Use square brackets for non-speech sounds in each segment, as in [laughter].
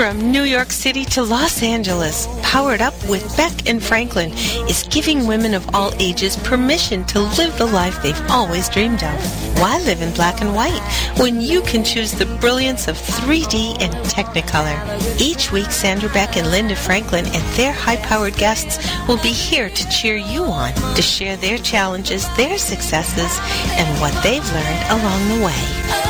From New York City to Los Angeles, Powered Up with Beck and Franklin is giving women of all ages permission to live the life they've always dreamed of. Why live in black and white when you can choose the brilliance of 3D and Technicolor? Each week, Sandra Beck and Linda Franklin and their high-powered guests will be here to cheer you on, to share their challenges, their successes, and what they've learned along the way.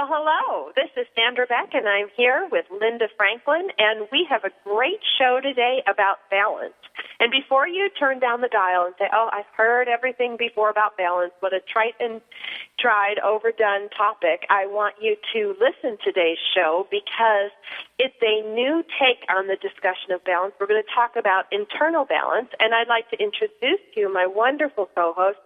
Well, hello. This is Sandra Beck, and I'm here with Linda Franklin, and we have a great show today about balance. And before you turn down the dial and say, oh, I've heard everything before about balance, what a trite and tried, overdone topic, I want you to listen to today's show because it's a new take on the discussion of balance. We're going to talk about internal balance, and I'd like to introduce to you my wonderful co-host,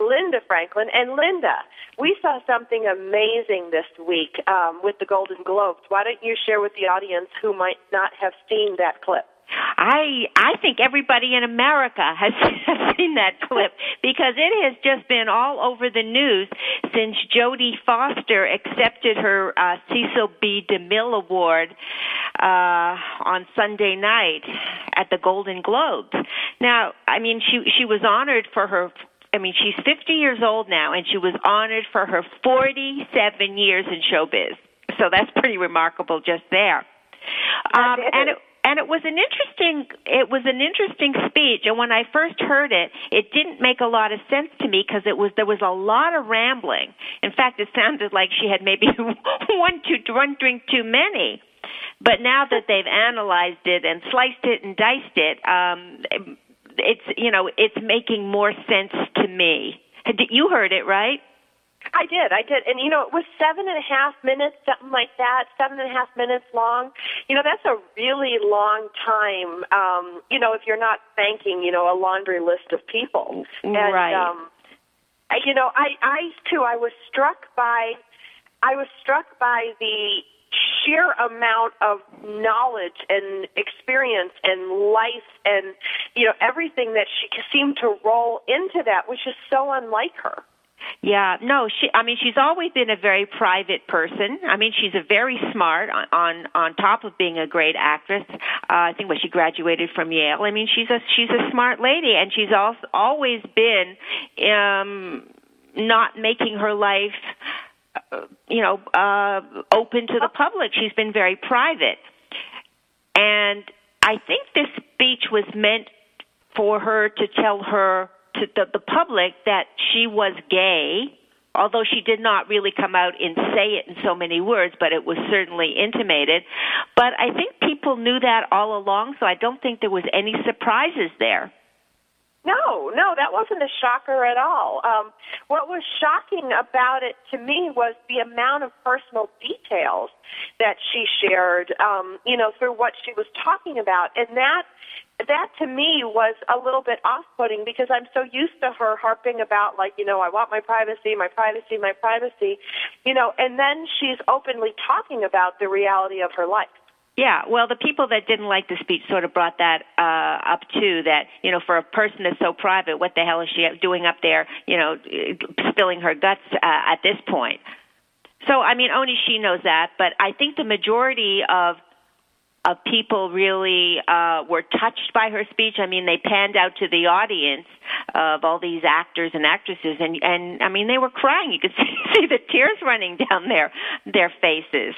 Linda Franklin. And Linda, we saw something amazing this week um, with the Golden Globes. Why don't you share with the audience who might not have seen that clip? I I think everybody in America has, [laughs] has seen that clip because it has just been all over the news since Jodie Foster accepted her uh, Cecil B. DeMille Award uh, on Sunday night at the Golden Globes. Now, I mean, she she was honored for her I mean, she's 50 years old now, and she was honored for her 47 years in showbiz. So that's pretty remarkable, just there. Um, and it, and it was an interesting it was an interesting speech. And when i first heard it it didn't make a lot of sense to me because it was there was a lot of rambling. In fact it sounded like she had maybe [laughs] one too one drink too many. But now that they've analyzed it and sliced it and diced it um it's you know it's making more sense to me. You heard it right I did, I did. And you know, it was seven and a half minutes, something like that, seven and a half minutes long. You know, that's a really long time, um, you know, if you're not thanking, you know, a laundry list of people. And, right. Um, you know, I, I too, I was struck by, I was struck by the sheer amount of knowledge and experience and life and, you know, everything that she seemed to roll into that, which is so unlike her. Yeah, no, she. I mean, she's always been a very private person. I mean, she's a very smart on on, top of being a great actress. Uh, I think when she graduated from Yale. I mean, she's a she's a smart lady, and she's also always been um, not making her life, uh, you know, uh, open to the public. She's been very private, and I think this speech was meant for her to tell her to the, the public that she was gay, although she did not really come out and say it in so many words, but it was certainly intimated. But I think people knew that all along, so I don't think there was any surprises there. No, no, that wasn't a shocker at all. Um, what was shocking about it to me was the amount of personal details that she shared, um, you know, through what she was talking about. And that that to me was a little bit off-putting because I'm so used to her harping about like, you know, I want my privacy, my privacy, my privacy, you know, and then she's openly talking about the reality of her life. Yeah, well, the people that didn't like the speech sort of brought that uh, up too. That you know, for a person that's so private, what the hell is she doing up there? You know, spilling her guts uh, at this point. So, I mean, only she knows that. But I think the majority of of people really uh, were touched by her speech. I mean, they panned out to the audience of all these actors and actresses, and and I mean, they were crying. You could [laughs] see, see the tears running down their their faces.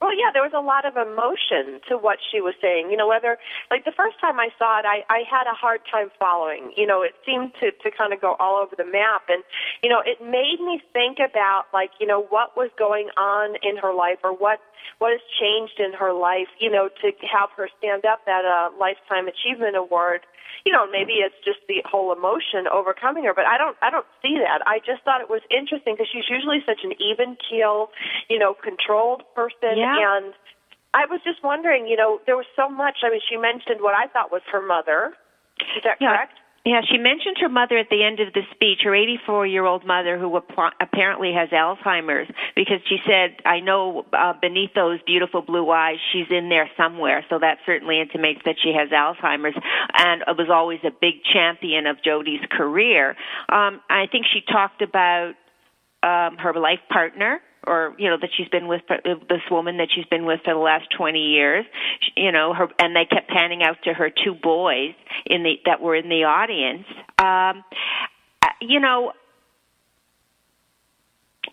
Well, yeah, there was a lot of emotion to what she was saying. You know, whether like the first time I saw it, I I had a hard time following. You know, it seemed to to kind of go all over the map, and you know, it made me think about like you know what was going on in her life or what what has changed in her life. You know, to have her stand up at a lifetime achievement award you know, maybe it's just the whole emotion overcoming her, but I don't, I don't see that. I just thought it was interesting because she's usually such an even keel, you know, controlled person, Yeah. And I was just wondering, you know, there was so much. I mean, she mentioned what I thought was her mother. Is that Yeah. correct? Yeah, she mentioned her mother at the end of the speech, her 84 year old mother who app- apparently has Alzheimer's, because she said, I know uh, beneath those beautiful blue eyes, she's in there somewhere. So that certainly intimates that she has Alzheimer's and was always a big champion of Jodie's career. Um, I think she talked about um, her life partner or you know that she's been with this woman that she's been with for the last 20 years you know her and they kept panning out to her two boys in the that were in the audience um uh, you know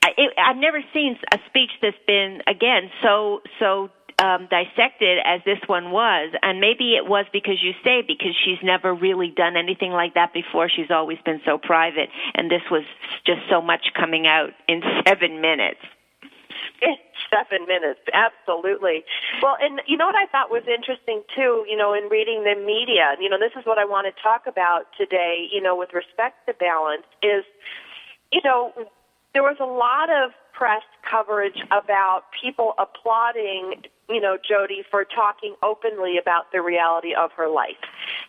I, it, I've never seen a speech that's been again so so um, dissected as this one was, and maybe it was because you say because she's never really done anything like that before. She's always been so private, and this was just so much coming out in [laughs] seven minutes. [laughs] Seven minutes, absolutely. Well, and you know what I thought was interesting too, you know, in reading the media, you know, this is what I want to talk about today, you know, with respect to balance, is, you know, there was a lot of press coverage about people applauding, you know, Jodie for talking openly about the reality of her life,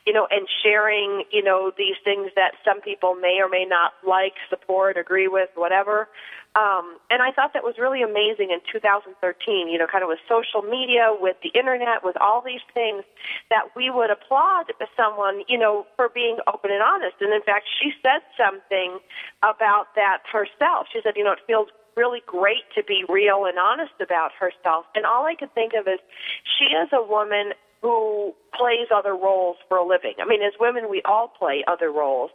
you know, and sharing, you know, these things that some people may or may not like, support, agree with, whatever. Um, and I thought that was really amazing in 2013, you know, kind of with social media, with the internet, with all these things, that we would applaud someone, you know, for being open and honest. And in fact, she said something about that herself. She said, you know, it feels really great to be real and honest about herself. And all I could think of is she is a woman who plays other roles for a living. I mean, as women, we all play other roles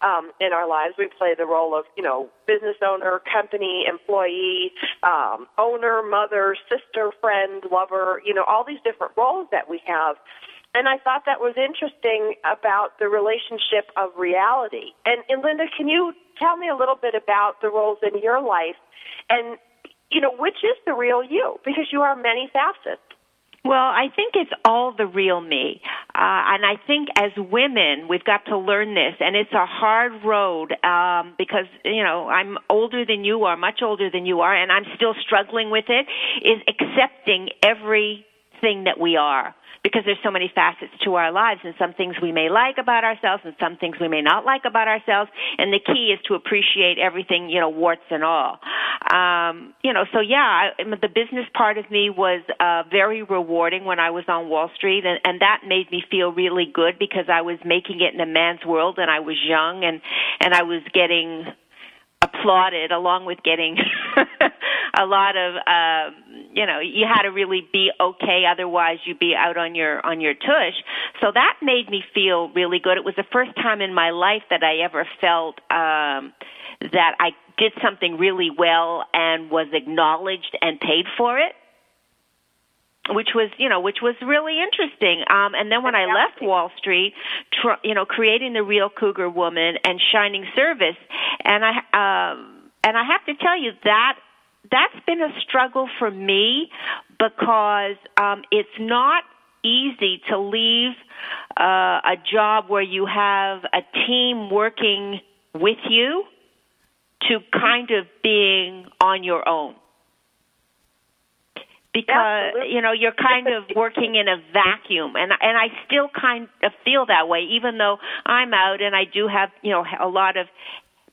um, in our lives. We play the role of, you know, business owner, company, employee, um, owner, mother, sister, friend, lover, you know, all these different roles that we have. And I thought that was interesting about the relationship of reality. And, and Linda, can you tell me a little bit about the roles in your life and, you know, which is the real you? Because you are many facets. Well, I think it's all the real me. Uh, and I think as women, we've got to learn this. And it's a hard road um, because, you know, I'm older than you are, much older than you are, and I'm still struggling with it, is accepting everything that we are. Because there's so many facets to our lives and some things we may like about ourselves and some things we may not like about ourselves and the key is to appreciate everything you know warts and all. Um you know so yeah I, the business part of me was uh very rewarding when I was on Wall Street and and that made me feel really good because I was making it in a man's world and I was young and and I was getting applauded along with getting [laughs] a lot of um you know you had to really be okay otherwise you'd be out on your on your tush. So that made me feel really good. It was the first time in my life that i ever felt um that i did something really well and was acknowledged and paid for it which was you know which was really interesting. Um and then when i left wall street tr- you know creating the real cougar woman and shining service and i um and i have to tell you that that's been a struggle for me because um it's not easy to leave uh a job where you have a team working with you to kind of being on your own because Absolutely. you know you're kind of working in a vacuum and and I still kind of feel that way even though I'm out and I do have you know a lot of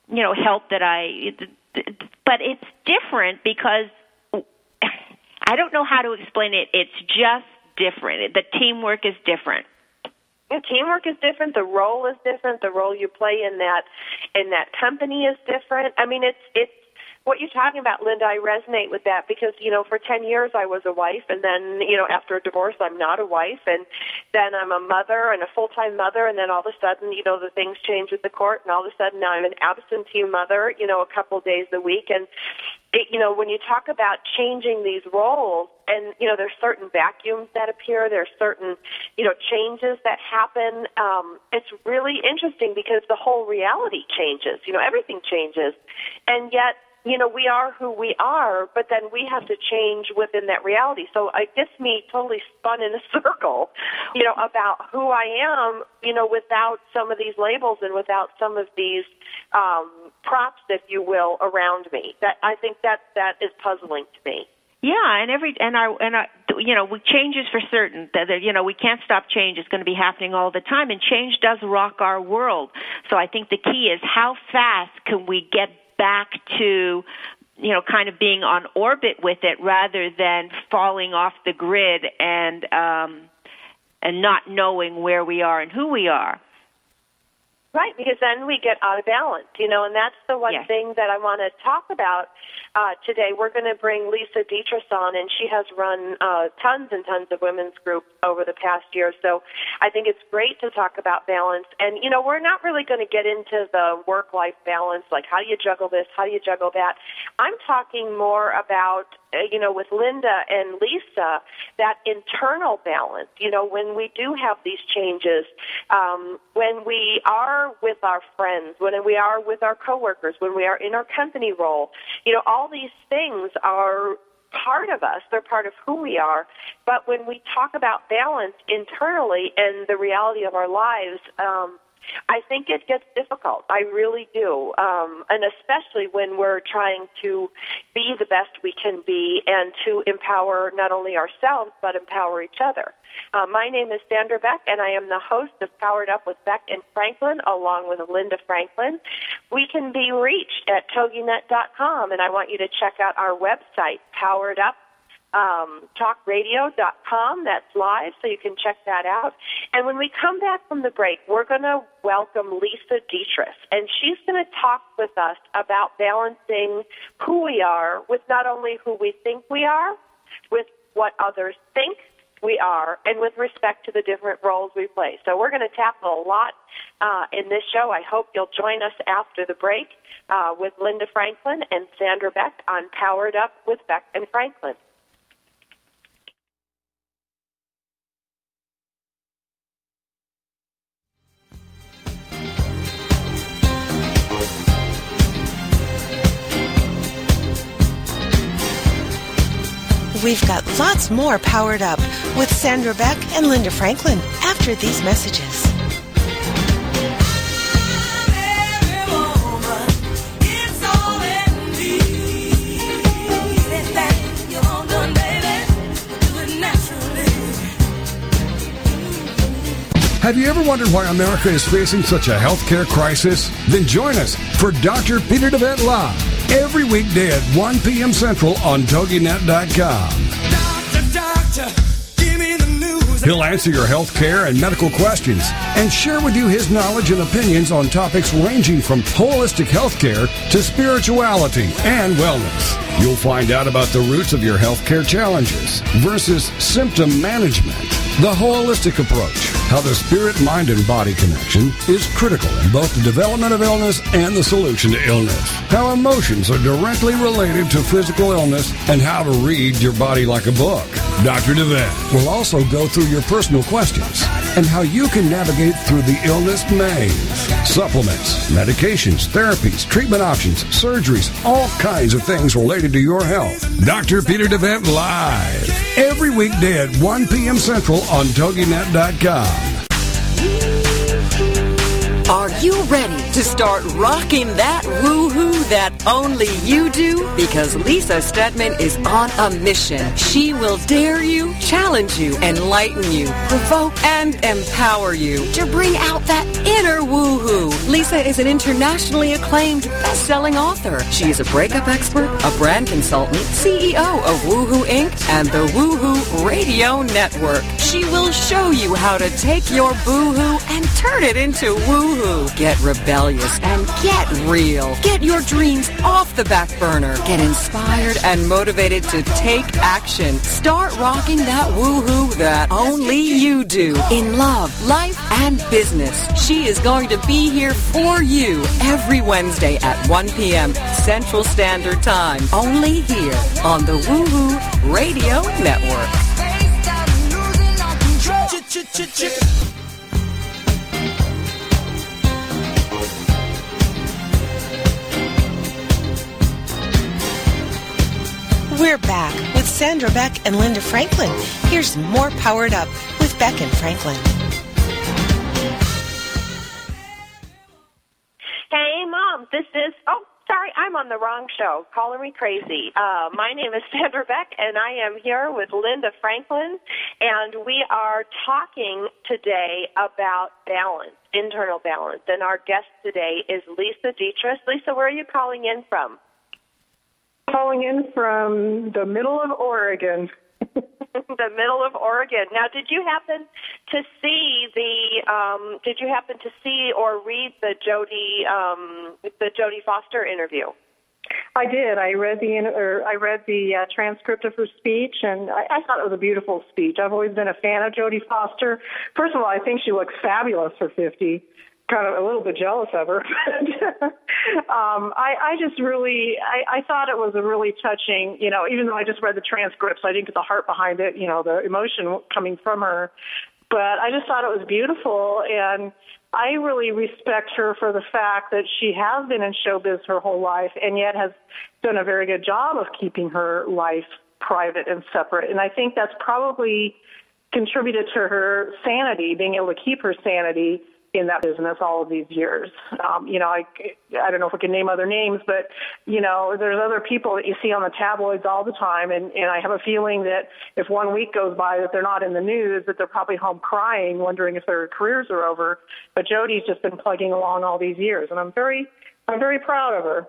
you know help that I but it's different because [laughs] I don't know how to explain it it's just different the teamwork is different The teamwork is different. The role is different. The role you play in that in that company is different. I mean, it's it's what you're talking about, Linda, I resonate with that because, you know, for 10 years I was a wife and then, you know, after a divorce I'm not a wife and then I'm a mother and a full-time mother and then all of a sudden, you know, the things change with the court and all of a sudden now I'm an absentee mother, you know, a couple days a week and it, you know, when you talk about changing these roles, and you know, there's certain vacuums that appear, there's certain, you know, changes that happen. Um, it's really interesting because the whole reality changes. You know, everything changes, and yet you know, we are who we are, but then we have to change within that reality. So it gets me totally spun in a [laughs] circle, you know, about who I am, you know, without some of these labels and without some of these um, props, if you will, around me. That I think that that is puzzling to me. Yeah, and every and our and our you know, we change is for certain. That you know, we can't stop change. It's going to be happening all the time, and change does rock our world. So I think the key is how fast can we get back to you know kind of being on orbit with it rather than falling off the grid and um and not knowing where we are and who we are Right, because then we get out of balance, you know, and that's the one yes. thing that I want to talk about uh, today. We're going to bring Lisa Dietrich on, and she has run uh, tons and tons of women's groups over the past year. So I think it's great to talk about balance. And, you know, we're not really going to get into the work life balance, like how do you juggle this, how do you juggle that. I'm talking more about uh, you know, with Linda and Lisa, that internal balance, you know, when we do have these changes, um, when we are with our friends, when we are with our coworkers, when we are in our company role, you know, all these things are part of us. They're part of who we are. But when we talk about balance internally and the reality of our lives, um, I think it gets difficult. I really do. Um, and especially when we're trying to be the best we can be and to empower not only ourselves, but empower each other. Uh, my name is Sandra Beck, and I am the host of Powered Up with Beck and Franklin, along with Linda Franklin. We can be reached at toginet.com, and I want you to check out our website, Powered Up um, talkradio.com. That's live, so you can check that out. And when we come back from the break, we're going to welcome Lisa Dietrich, and she's going to talk with us about balancing who we are with not only who we think we are, with what others think we are, and with respect to the different roles we play. So we're going to tackle a lot uh, in this show. I hope you'll join us after the break uh, with Linda Franklin and Sandra Beck on Powered Up with Beck and Franklin. We've got lots more powered up with Sandra Beck and Linda Franklin after these messages. Have you ever wondered why America is facing such a healthcare crisis? Then join us for Dr. Peter DeVette Live every weekday at 1 p.m. Central on TogiNet.com. Doctor, doctor. He'll answer your health care and medical questions and share with you his knowledge and opinions on topics ranging from holistic health care to spirituality and wellness. You'll find out about the roots of your health care challenges versus symptom management, the holistic approach, how the spirit, mind, and body connection is critical in both the development of illness and the solution to illness, how emotions are directly related to physical illness, and how to read your body like a book. Dr. DeVette will also go through your personal questions and how you can navigate through the illness maze. Supplements, medications, therapies, treatment options, surgeries, all kinds of things related to your health. Dr. Peter DeVette Live. Every weekday at 1 p.m. Central on TogiNet.com. Are you ready to start rocking that woohoo that only you do? Because Lisa Steadman is on a mission. She will dare you, challenge you, enlighten you, provoke, and empower you to bring out that inner woohoo. Lisa is an internationally acclaimed best-selling author. She is a breakup expert, a brand consultant, CEO of Woohoo Inc., and the Woohoo Radio Network. She will show you how to take your boohoo and turn it into woohoo. Get rebellious and get real. Get your dreams off the back burner. Get inspired and motivated to take action. Start rocking that woohoo that only you do in love, life, and business. She is going to be here for you every Wednesday at 1 p.m. Central Standard Time. Only here on the Woohoo Radio Network. We're back with Sandra Beck and Linda Franklin. Here's more Powered Up with Beck and Franklin. On the wrong show. Calling me crazy. Uh, my name is Sandra Beck, and I am here with Linda Franklin, and we are talking today about balance, internal balance. And our guest today is Lisa Dietrich. Lisa, where are you calling in from? calling in from the middle of Oregon. [laughs] the middle of Oregon. Now, did you happen to see the? Um, did you happen to see or read the Jodie um, the Jodie Foster interview? I did. I read the or I read the uh, transcript of her speech, and I, I thought it was a beautiful speech. I've always been a fan of Jodie Foster. First of all, I think she looks fabulous for fifty kind of a little bit jealous of her. [laughs] um, I, I just really, I, I thought it was a really touching, you know, even though I just read the transcripts, I didn't get the heart behind it, you know, the emotion coming from her. But I just thought it was beautiful, and I really respect her for the fact that she has been in showbiz her whole life, and yet has done a very good job of keeping her life private and separate. And I think that's probably contributed to her sanity, being able to keep her sanity in that business all of these years. Um, you know, I, I don't know if we can name other names, but, you know, there's other people that you see on the tabloids all the time. And, and I have a feeling that if one week goes by that they're not in the news, that they're probably home crying, wondering if their careers are over. But Jodie's just been plugging along all these years. And I'm very, I'm very proud of her.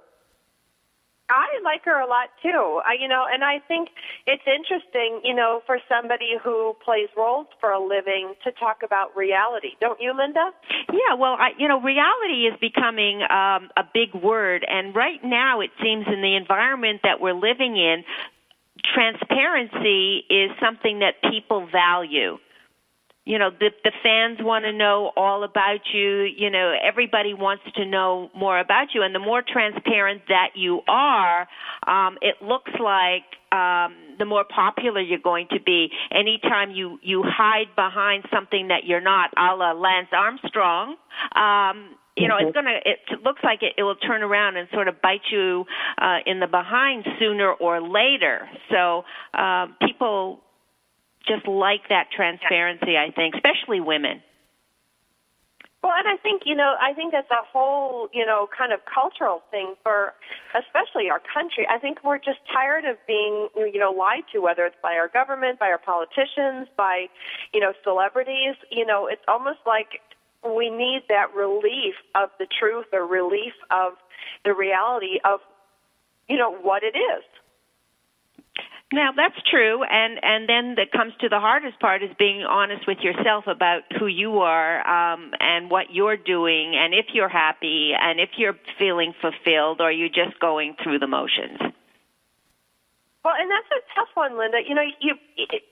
I like her a lot too. I, you know, and I think it's interesting, you know, for somebody who plays roles for a living to talk about reality. Don't you, Linda? Yeah, well, I, you know, reality is becoming um, a big word, and right now it seems in the environment that we're living in, transparency is something that people value you know the the fans want to know all about you you know everybody wants to know more about you and the more transparent that you are um it looks like um the more popular you're going to be anytime you you hide behind something that you're not a la Lance Armstrong um you know, it's gonna. It looks like it, it will turn around and sort of bite you uh, in the behind sooner or later. So um, people just like that transparency, I think, especially women. Well, and I think, you know, I think that's a whole, you know, kind of cultural thing for especially our country. I think we're just tired of being, you know, lied to, whether it's by our government, by our politicians, by, you know, celebrities. You know, it's almost like we need that relief of the truth or relief of the reality of, you know, what it is. Now that's true, and and then that comes to the hardest part is being honest with yourself about who you are um, and what you're doing, and if you're happy, and if you're feeling fulfilled, or you're just going through the motions. Well, and that's a tough one, Linda. You know, you,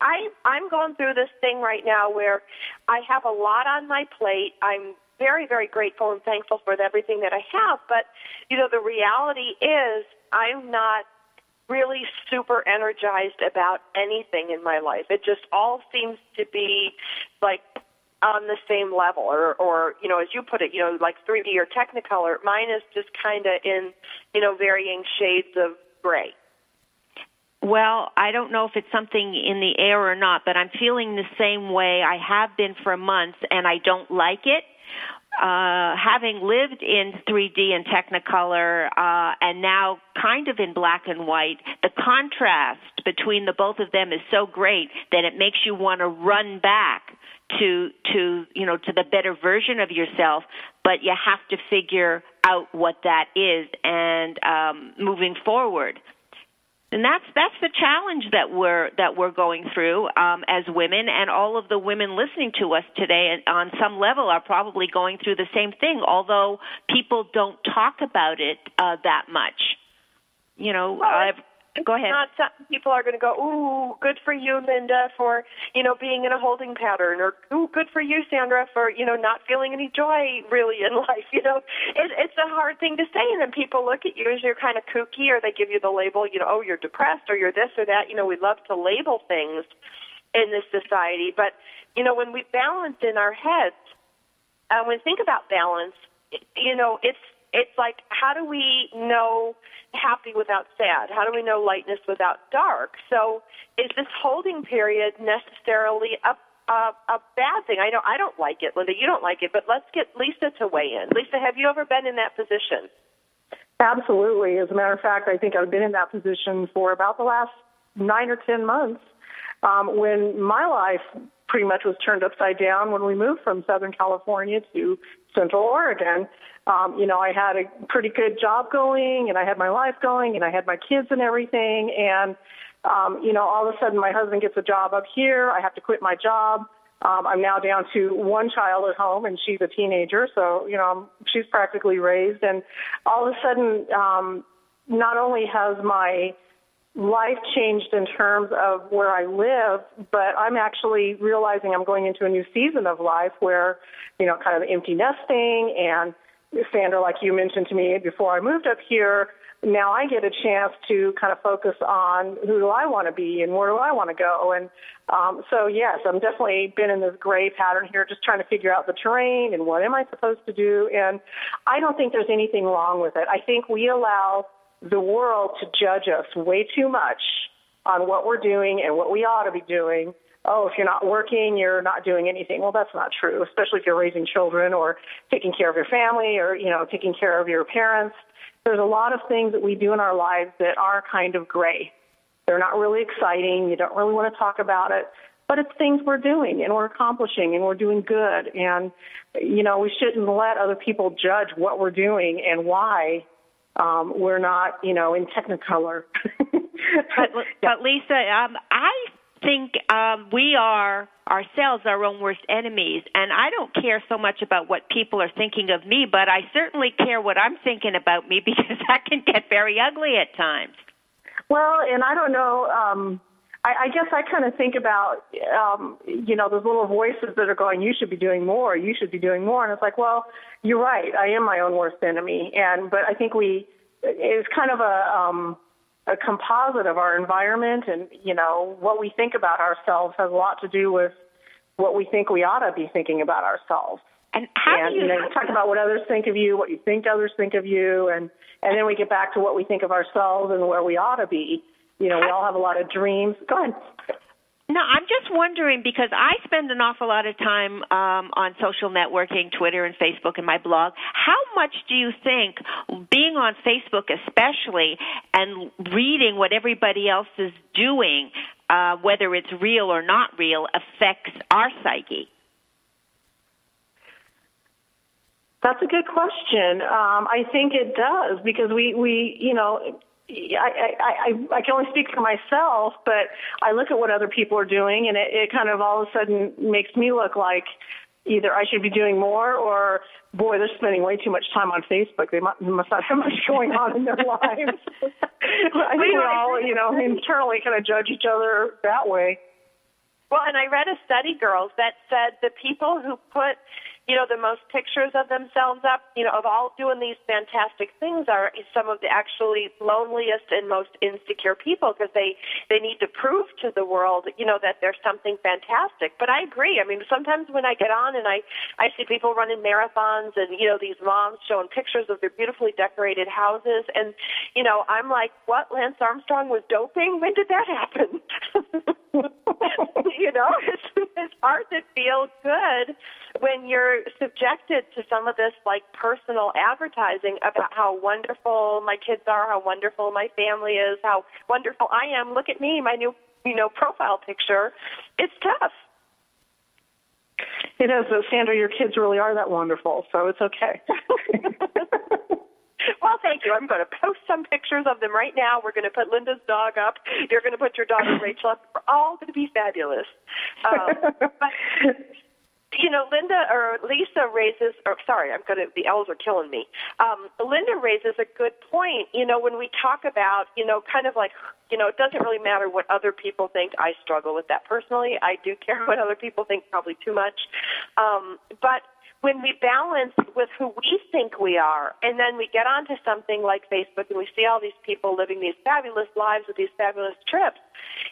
I, I'm going through this thing right now where I have a lot on my plate. I'm very, very grateful and thankful for everything that I have, but you know, the reality is I'm not really super energized about anything in my life. It just all seems to be like on the same level or or you know as you put it you know like 3D or technicolor mine is just kind of in you know varying shades of gray well, I don't know if it's something in the air or not, but I'm feeling the same way I have been for months and I don't like it uh, having lived in 3D and Technicolor uh, and now kind of in black and white, the contrast between the both of them is so great that it makes you want to run back to to you know to the better version of yourself but you have to figure out what that is and um moving forward and that's that's the challenge that we're that we're going through um, as women, and all of the women listening to us today, on some level, are probably going through the same thing. Although people don't talk about it uh, that much, you know. Well, I've, Go ahead. Not some people are going to go, ooh, good for you, Linda, for you know being in a holding pattern, or ooh, good for you, Sandra, for you know not feeling any joy really in [laughs] life. You know, it, it's a hard thing to say, and then people look at you as you're kind of kooky, or they give you the label, you know, oh, you're depressed, or you're this or that. You know, we love to label things in this society, but you know, when we balance in our heads, uh, when we think about balance, you know, it's it's like how do we know happy without sad? How do we know lightness without dark? So is this holding period necessarily a a, a bad thing? I don't I don't like it, Linda. You don't like it, but let's get Lisa to weigh in. Lisa, have you ever been in that position? Absolutely. As a matter of fact, I think I've been in that position for about the last nine or ten months. Um, when my life pretty much was turned upside down when we moved from Southern California to Central Oregon. Um, you know, I had a pretty good job going and I had my life going and I had my kids and everything. And, um, you know, all of a sudden my husband gets a job up here. I have to quit my job. Um, I'm now down to one child at home and she's a teenager. So, you know, she's practically raised. And all of a sudden, um, not only has my life changed in terms of where I live, but I'm actually realizing I'm going into a new season of life where, you know, kind of empty nesting and Sandra, like you mentioned to me before I moved up here, now I get a chance to kind of focus on who do I want to be and where do I want to go. And um, so, yes, I'm definitely been in this gray pattern here, just trying to figure out the terrain and what am I supposed to do. And I don't think there's anything wrong with it. I think we allow the world to judge us way too much on what we're doing and what we ought to be doing. Oh, if you're not working, you're not doing anything. Well, that's not true, especially if you're raising children or taking care of your family or, you know, taking care of your parents. There's a lot of things that we do in our lives that are kind of gray. They're not really exciting. You don't really want to talk about it, but it's things we're doing and we're accomplishing and we're doing good. And, you know, we shouldn't let other people judge what we're doing and why um, we're not, you know, in Technicolor. [laughs] but, but Lisa, um, I think um, we are ourselves our own worst enemies, and I don't care so much about what people are thinking of me, but I certainly care what I'm thinking about me [laughs] because that can get very ugly at times. Well, and I don't know. Um, I, I guess I kind of think about, um, you know, those little voices that are going, "You should be doing more. You should be doing more." And it's like, well, you're right. I am my own worst enemy. And but I think we it's kind of a um, a composite of our environment, and you know, what we think about ourselves has a lot to do with what we think we ought to be thinking about ourselves. And how and, do you, you know, you talk about what others think of you, what you think others think of you, and and then we get back to what we think of ourselves and where we ought to be. You know, we all have a lot of dreams. Go ahead. No, I'm just wondering because I spend an awful lot of time um, on social networking, Twitter and Facebook, and my blog. How much do you think being on Facebook, especially, and reading what everybody else is doing, uh, whether it's real or not real, affects our psyche? That's a good question. Um, I think it does because we, we, you know, I, I, I, I can only speak for myself, but I look at what other people are doing, and it, it kind of all of a sudden makes me look like either I should be doing more, or boy, they're spending way too much time on Facebook. They must, must not have much going on in their [laughs] lives. I think we all, you know, internally kind of judge each other that way. Well, and I read a study, girls, that said the people who put you know, the most pictures of themselves up, you know, of all doing these fantastic things are some of the actually loneliest and most insecure people because they they need to prove to the world, you know, that there's something fantastic. But I agree. I mean, sometimes when I get on and I I see people running marathons and you know these moms showing pictures of their beautifully decorated houses and you know, I'm like, what? Lance Armstrong was doping? When did that happen? [laughs] you know, [laughs] it's, it's hard to feel good when you're subjected to some of this like personal advertising about how wonderful my kids are, how wonderful my family is, how wonderful I am. Look at me, my new you know profile picture. It's tough. It is, but Sandra, your kids really are that wonderful, so it's okay. well, [laughs] Well, thank you. I'm going to post some pictures of them right now. We're going to put Linda's dog up. You're going to put your daughter Rachel up. We're all going to be fabulous. Um, but you know, Linda or Lisa raises, or sorry, I'm going to, the L's are killing me. Um, Linda raises a good point. You know, when we talk about, you know, kind of like, you know, it doesn't really matter what other people think. I struggle with that personally. I do care [laughs] what other people think, probably too much. Um, but when we balance with who we think we are, and then we get onto something like Facebook and we see all these people living these fabulous lives with these fabulous trips,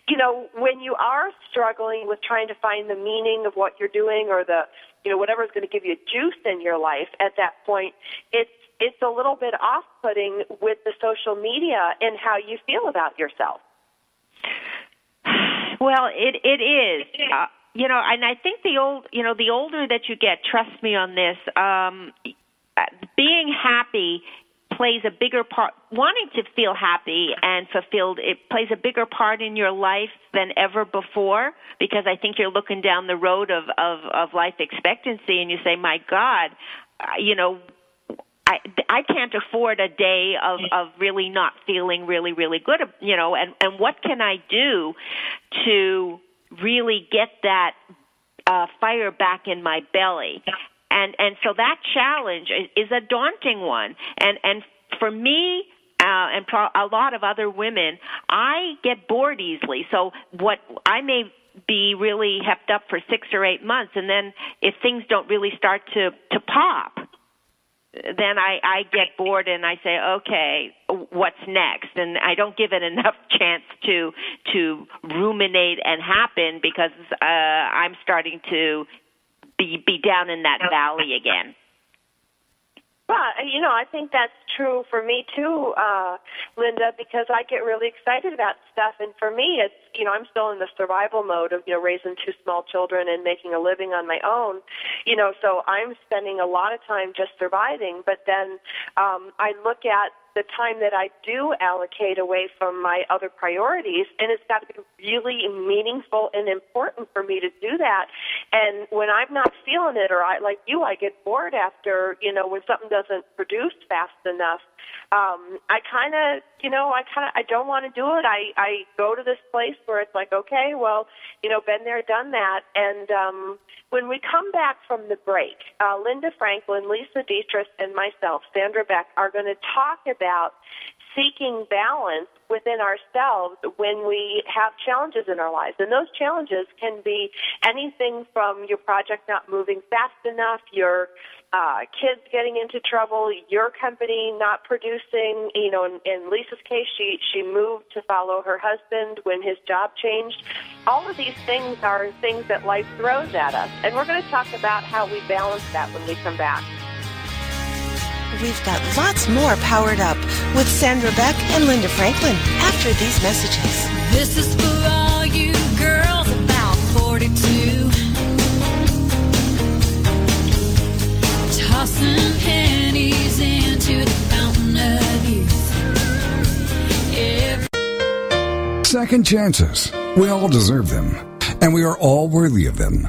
you know, when you are struggling with trying to find the meaning of what you're doing or the, you know, whatever is going to give you juice in your life at that point, it's it's a little bit off-putting with the social media and how you feel about yourself. Well, it it is. Uh, you know, and I think the old, you know, the older that you get, trust me on this, um, being happy plays a bigger part wanting to feel happy and fulfilled it plays a bigger part in your life than ever before because i think you're looking down the road of of of life expectancy and you say my god you know I I can't afford a day of of really not feeling really really good you know and and what can I do to really get that uh, fire back in my belly. And and so that challenge is, a daunting one. And and for me, uh, and pro- a lot of other women, I get bored easily. So what I may be really hepped up for six or eight months, and then if things don't really start to to pop, then I, I get bored and I say, okay, what's next? And I don't give it [laughs] enough chance to to ruminate and happen because uh, I'm starting to be be down in that valley again. Well, you know, I think that's true for me too, uh, Linda, because I get really excited about stuff. And for me, it's, you know, I'm still in the survival mode of, you know, raising two small children and making a living on my own, you know, so I'm spending a lot of time just surviving. But then um, I look at the time that I do allocate away from my other priorities, and it's got to be really meaningful and important for me to do that. And when I'm not feeling it, or I like you, I get bored after you know when something doesn't produce fast enough um, I kind of, you know, I kind of, I don't want to do it. I, I go to this place where it's like, okay, well, you know, been there, done that. And um, when we come back from the break, uh, Linda Franklin, Lisa Dietrich, and myself, Sandra Beck, are going to talk about seeking balance within ourselves when we have challenges in our lives. And those challenges can be anything from your project not moving fast enough, your uh, kids getting into trouble, your company not producing. You know, in, in Lisa's case, she she moved to follow her husband when his job changed. All of these things are things that life throws at us, and we're going to talk about how we balance that when we come back. We've got lots more powered up with Sandra Beck and Linda Franklin after these messages. This is for all you girls about 42. Tossing pennies into the fountain of youth. Second chances. We all deserve them. And we are all worthy of them.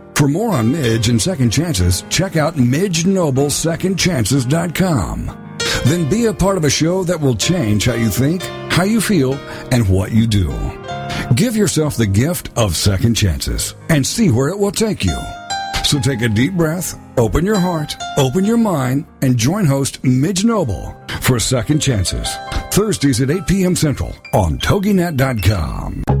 For more on Midge and Second Chances, check out MidgeNobleSecondChances.com. Then be a part of a show that will change how you think, how you feel, and what you do. Give yourself the gift of second chances and see where it will take you. So take a deep breath, open your heart, open your mind, and join host Midge Noble for Second Chances. Thursdays at 8 p.m. Central on TogiNet.com.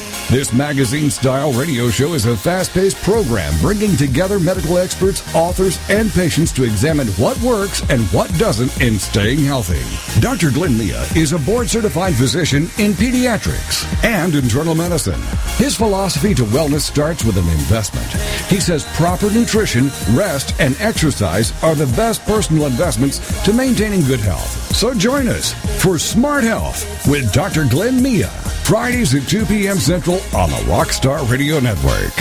This magazine style radio show is a fast paced program bringing together medical experts, authors, and patients to examine what works and what doesn't in staying healthy. Dr. Glenn Mia is a board certified physician in pediatrics and internal medicine. His philosophy to wellness starts with an investment. He says proper nutrition, rest, and exercise are the best personal investments to maintaining good health. So join us for Smart Health with Dr. Glenn Mia. Fridays at 2 p.m. Central on the Rockstar Radio Network.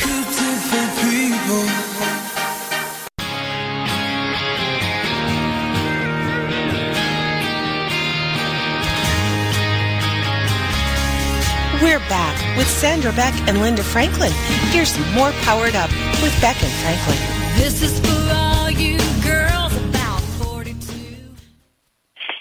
We're back with Sandra Beck and Linda Franklin. Here's more Powered Up with Beck and Franklin. This is for all you girls about 42.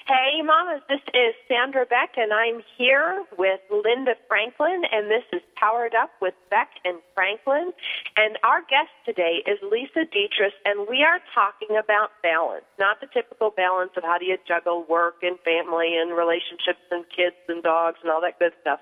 Hey, mamas, this is Sandra Beck, and I'm here with Linda Franklin, and this is Powered Up with Beck and Franklin. And our guest today is Lisa Dietrich, and we are talking about balance, not the typical balance of how do you juggle work and family and relationships and kids and dogs and all that good stuff.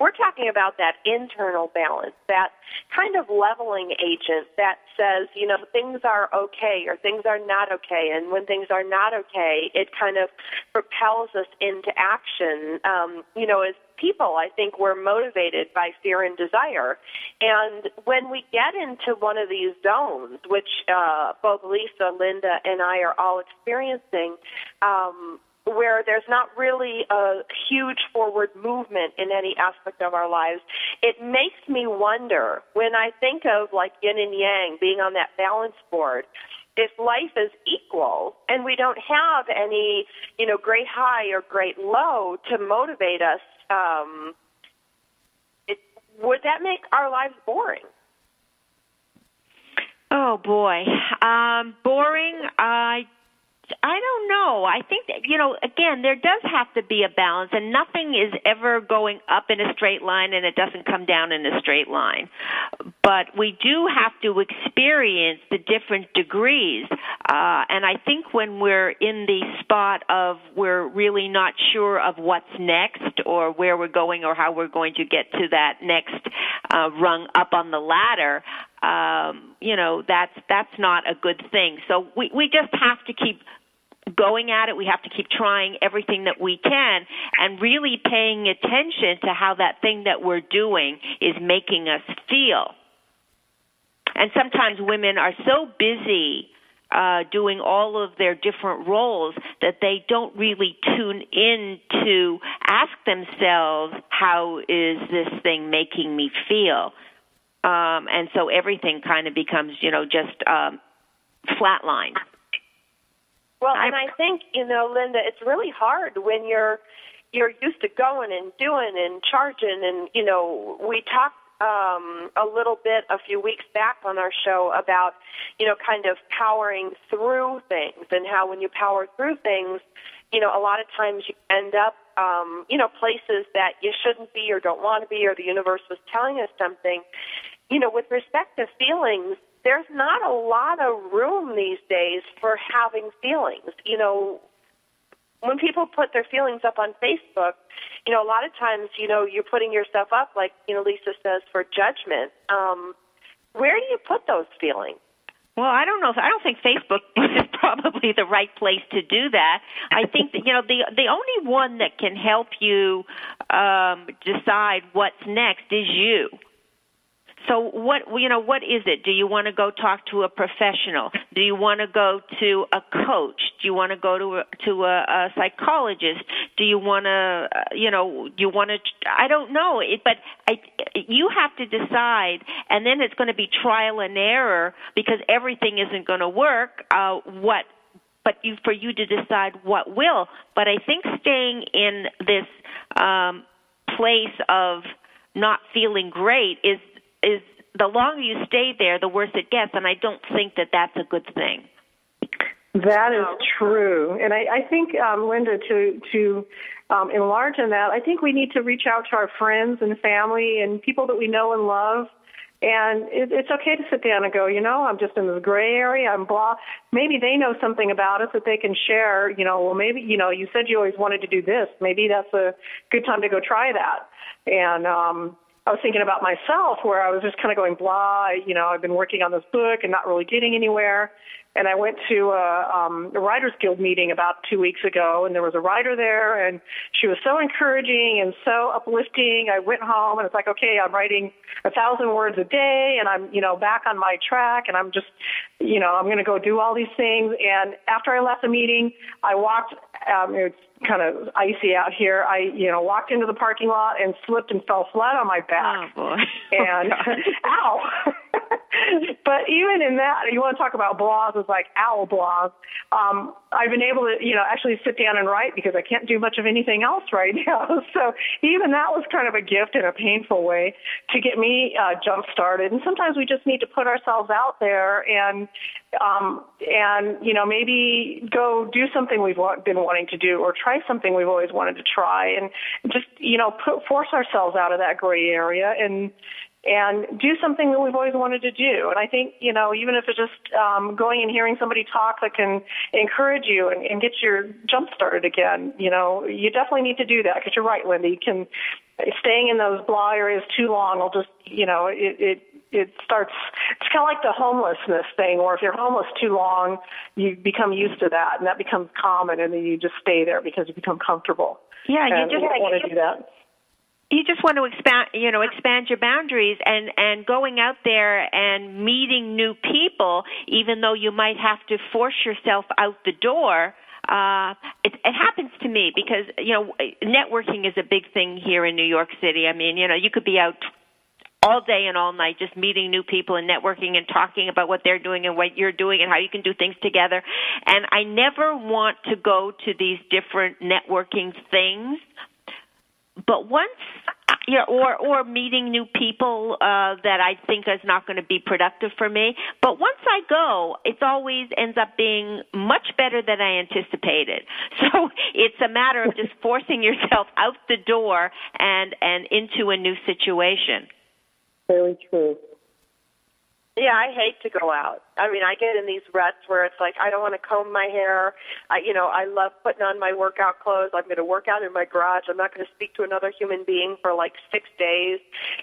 We're talking about that internal balance, that kind of leveling agent that says, you know, things are okay or things are not okay. And when things are not okay, it kind of propels us into action. Um, you know, as people, I think we're motivated by fear and desire. And when we get into one of these zones, which uh, both Lisa, Linda, and I are all experiencing, um, where there's not really a huge forward movement in any aspect of our lives, it makes me wonder when I think of like yin and yang being on that balance board. If life is equal and we don't have any, you know, great high or great low to motivate us, um, it, would that make our lives boring? Oh boy, um, boring. I I don't know. I think that, you know, again, there does have to be a balance, and nothing is ever going up in a straight line and it doesn't come down in a straight line. But we do have to experience the different degrees. Uh, and I think when we're in the spot of we're really not sure of what's next or where we're going or how we're going to get to that next uh, rung up on the ladder, um, you know that's that's not a good thing. So we we just have to keep going at it. We have to keep trying everything that we can and really paying attention to how that thing that we're doing is making us feel. And sometimes women are so busy uh, doing all of their different roles that they don't really tune in to ask themselves, how is this thing making me feel? Um, and so everything kind of becomes, you know, just um, flatlined. Well, and I think you know, Linda, it's really hard when you're you're used to going and doing and charging, and you know, we talked um, a little bit a few weeks back on our show about you know, kind of powering through things, and how when you power through things, you know, a lot of times you end up um, you know, places that you shouldn't be or don't want to be, or the universe was telling us something. You know, with respect to feelings, there's not a lot of room these days for having feelings. You know, when people put their feelings up on Facebook, you know, a lot of times, you know, you're putting yourself up, like, you know, Lisa says, for judgment. Um, where do you put those feelings? Well, I don't know. I don't think Facebook [laughs] is probably the right place to do that. I think that you know the the only one that can help you um, decide what's next is you. So what you know what is it? Do you want to go talk to a professional? Do you want to go to a coach? Do you want to go to a, to a, a psychologist? Do you want to uh, you know you want to I don't know it but I you have to decide and then it's going to be trial and error because everything isn't going to work uh what but you for you to decide what will but I think staying in this um place of not feeling great is is the longer you stay there, the worse it gets, and I don't think that that's a good thing. That is true, and I, I think um, Linda to to um, enlarge on that, I think we need to reach out to our friends and family and people that we know and love. And it, it's okay to sit down and go, you know, I'm just in this gray area. I'm blah. Maybe they know something about us that they can share. You know, well, maybe you know, you said you always wanted to do this. Maybe that's a good time to go try that. And um, I was thinking about myself where I was just kind of going blah. You know, I've been working on this book and not really getting anywhere. And I went to a, um, a Writers Guild meeting about two weeks ago, and there was a writer there, and she was so encouraging and so uplifting. I went home, and it's like, okay, I'm writing a thousand words a day, and I'm, you know, back on my track, and I'm just, you know, I'm going to go do all these things. And after I left the meeting, I walked. Um, it's kind of icy out here. I, you know, walked into the parking lot and slipped and fell flat on my back. Oh boy! [laughs] Oh, and [laughs] ow! [laughs] but even in that, you want to talk about blahs it's like owl blahs. Um, I've been able to, you know, actually sit down and write because I can't do much of anything else right [laughs] now. So even that was kind of a gift in a painful way to get me uh, jump started. And sometimes we just need to put ourselves out there and um, and you know maybe go do something we've been wanting to do or try something we've always wanted to try and just you know put, force ourselves out of that gray area and and do something that we've always wanted to do. And I think, you know, even if it's just um, going and hearing somebody talk that can encourage you and, and get your jump started again, you know, you definitely need to do that because you're right, Linda. You can staying in those blah areas too long will just, you know, it, it it starts it's kind of like the homelessness thing or if you're homeless too long you become used to that and that becomes common and then you just stay there because you become comfortable Yeah, and you just we don't want to do that you just want to expand you know expand your boundaries and and going out there and meeting new people even though you might have to force yourself out the door uh it it happens to me because you know networking is a big thing here in New York City. I mean you know you could be out all day and all night just meeting new people and networking and talking about what they're doing and what you're doing and how you can do things together. And i never want to go to these different networking things but once yeah, or or meeting new people uh that I think is not going to be productive for me. But once I go, it always ends up being much better than I anticipated. [laughs] So it's a matter of just forcing yourself out the door and and into a new situation. very true Yeah, I hate to go out. I mean, I get in these ruts where it's like I don't want to comb my hair. I, you know, I love putting on my workout clothes. I'm going to work out in my garage. I'm not going to speak to another human being for like six days,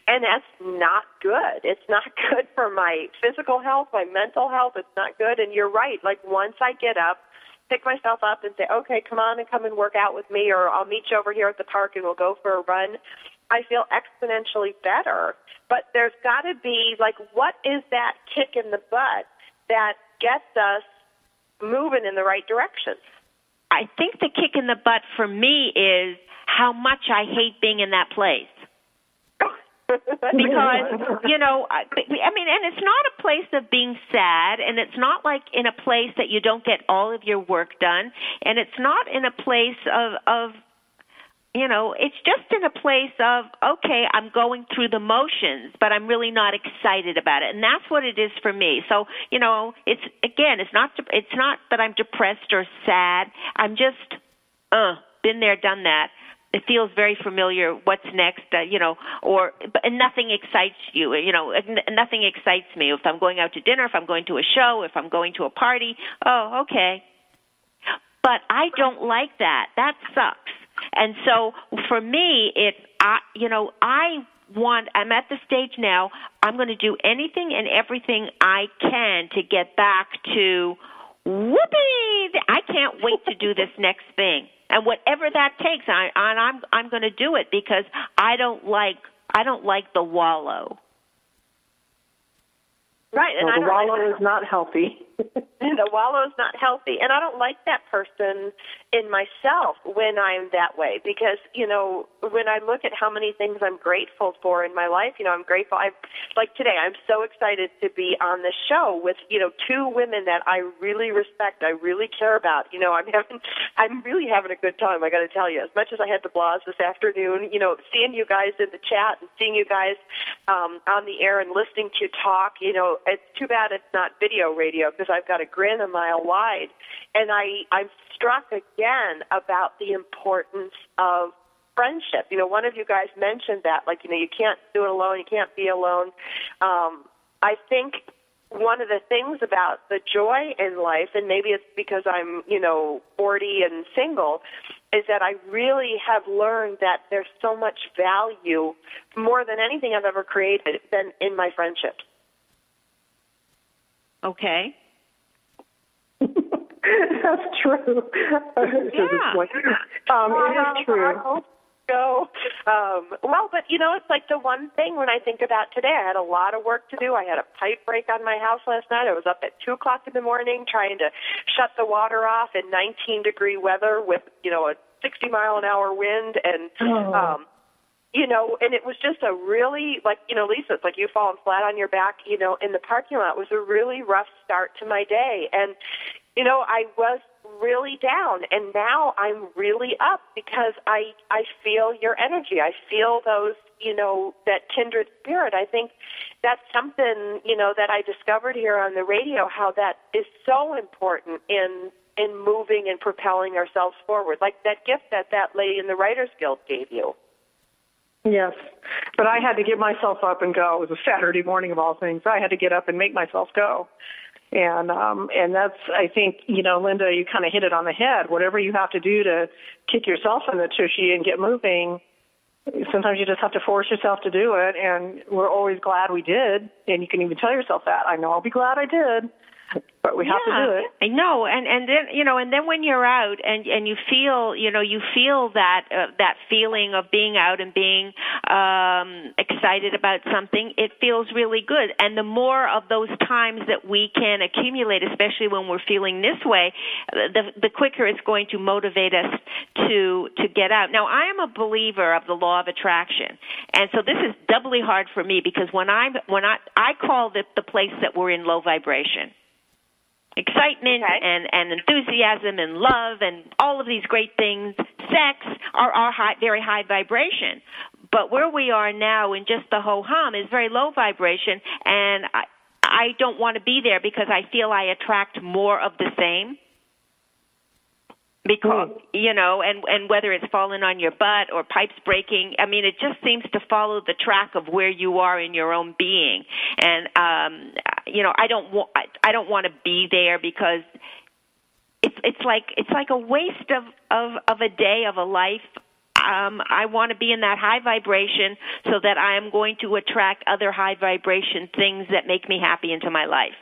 and that's not good. It's not [laughs] good for my physical health, my mental health. It's not good. And you're right. Like once I get up, pick myself up and say, okay, come on and come and work out with me, or I'll meet you over here at the park and we'll go for a run. I feel exponentially better. But there's got to be like, what is that kick in the butt that gets us moving in the right direction? I think the kick in the butt for me is how much I hate being in that place. [laughs] because you know I, I mean and it's not a place of being sad and it's not like in a place that you don't get all of your work done and it's not in a place of of you know it's just in a place of okay i'm going through the motions but i'm really not excited about it. And that's what it is for me. So you know it's again it's not it's not that i'm depressed or sad. I'm just uh been there done that. It feels very familiar what's next uh, you know or nothing excites you you know nothing excites me. If i'm going out to dinner if i'm going to a show if i'm going to a party oh okay. But i don't like that. That sucks and so for me it i you know i want i'm at the stage now i'm going to do anything and everything i can to get back to whoopee i can't wait to do this next thing. And whatever that takes I, and i'm i'm going to do it because i don't like i don't like the wallow. Right, and well, I the don't wallow is not healthy [laughs] the wallow is not healthy. And i don't like that person in myself when i'm that way because you know when i look at how many things i'm grateful for in my life you know i'm grateful. I like today i'm so excited to be on the show with you know two women that i really respect i really care about. You know i'm having i'm really having a good time i got to tell you. As much as i had the blahs this afternoon you know seeing you guys in the chat and seeing you guys um on the air and listening to you talk you know it's too bad it's not video radio because i've got a grin a mile wide and i i'm struck again about the importance of friendship. You know, one of you guys mentioned that, like, you know, you can't do it alone, you can't be alone. Um, I think one of the things about the joy in life, and maybe it's because I'm, you know, 40 and single, is that I really have learned that there's so much value, more than anything I've ever created, than in my friendships. Okay. [laughs] That's true. [laughs] Yeah. um, it is true. So, um, well, but you know, it's like the one thing when I think about today. I had a lot of work to do. I had a pipe break on my house last night. I was up at two o'clock in the morning trying to shut the water off in 19 degree weather with you know a 60 mile an hour wind and Oh. um, you know, and it was just a really like you know, Lisa, it's like you falling flat on your back, you know, in the parking lot. It was a really rough start to my day, and you know, I was really down, and now I'm really up because I I feel your energy. I feel those, you know, that kindred spirit. I think that's something you know that I discovered here on the radio. How that is so important in in moving and propelling ourselves forward, like that gift that that lady in the Writers Guild gave you. Yes, but I had to get myself up and go. It was a Saturday morning of all things. I had to get up and make myself go, and um, and that's I think you know Linda, you kind of hit it on the head. Whatever you have to do to kick yourself in the tushy and get moving, sometimes you just have to force yourself to do it. And we're always glad we did, and you can even tell yourself that. I know I'll be glad I did, but we have to do it. I know, and and then you know, and then when you're out and and you feel, you know, you feel that uh, that feeling of being out and being um excited about something, it feels really good. And the more of those times that we can accumulate, especially when we're feeling this way, the the quicker it's going to motivate us to to get out. Now, I am a believer of the law of attraction, and so this is doubly hard for me because when I'm when I I call it the place that we're in low vibration excitement Okay. and and enthusiasm and love and all of these great things. Sex are are high very high vibration. But where we are now in just the ho hum is very low vibration and i i don't want to be there because i feel i attract more of the same because you know and and whether it's falling on your butt or pipes breaking i mean it just seems to follow the track of where you are in your own being. And um you know i don't want i don't want to be there because it's it's like it's like a waste of of of a day of a life. Um i want to be in that high vibration so that i am going to attract other high vibration things that make me happy into my life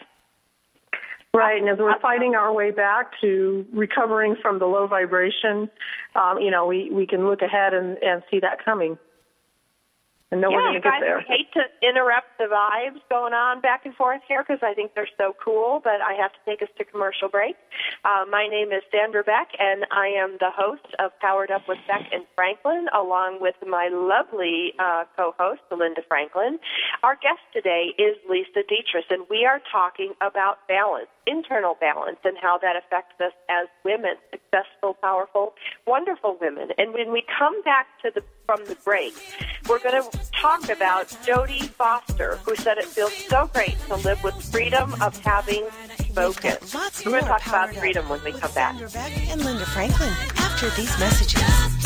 Right, and as we're fighting our way back to recovering from the low vibration, um, you know, we, we can look ahead and, and see that coming. And know we're going to get guys, there. I hate to interrupt the vibes going on back and forth here because I think they're so cool, but I have to take us to commercial break. Uh, my name is Sandra Beck, and I am the host of Powered Up with Beck and Franklin, along with my lovely uh, co-host, Linda Franklin. Our guest today is Lisa Dietrich, and we are talking about balance, internal balance, and how that affects us as women, successful, powerful, wonderful women. And when we come back to the from the break, we're going to talk about Jodie Foster, who said it feels so great to live with freedom of having spoken. We're going to talk about freedom when we come back. And Linda Franklin after these messages.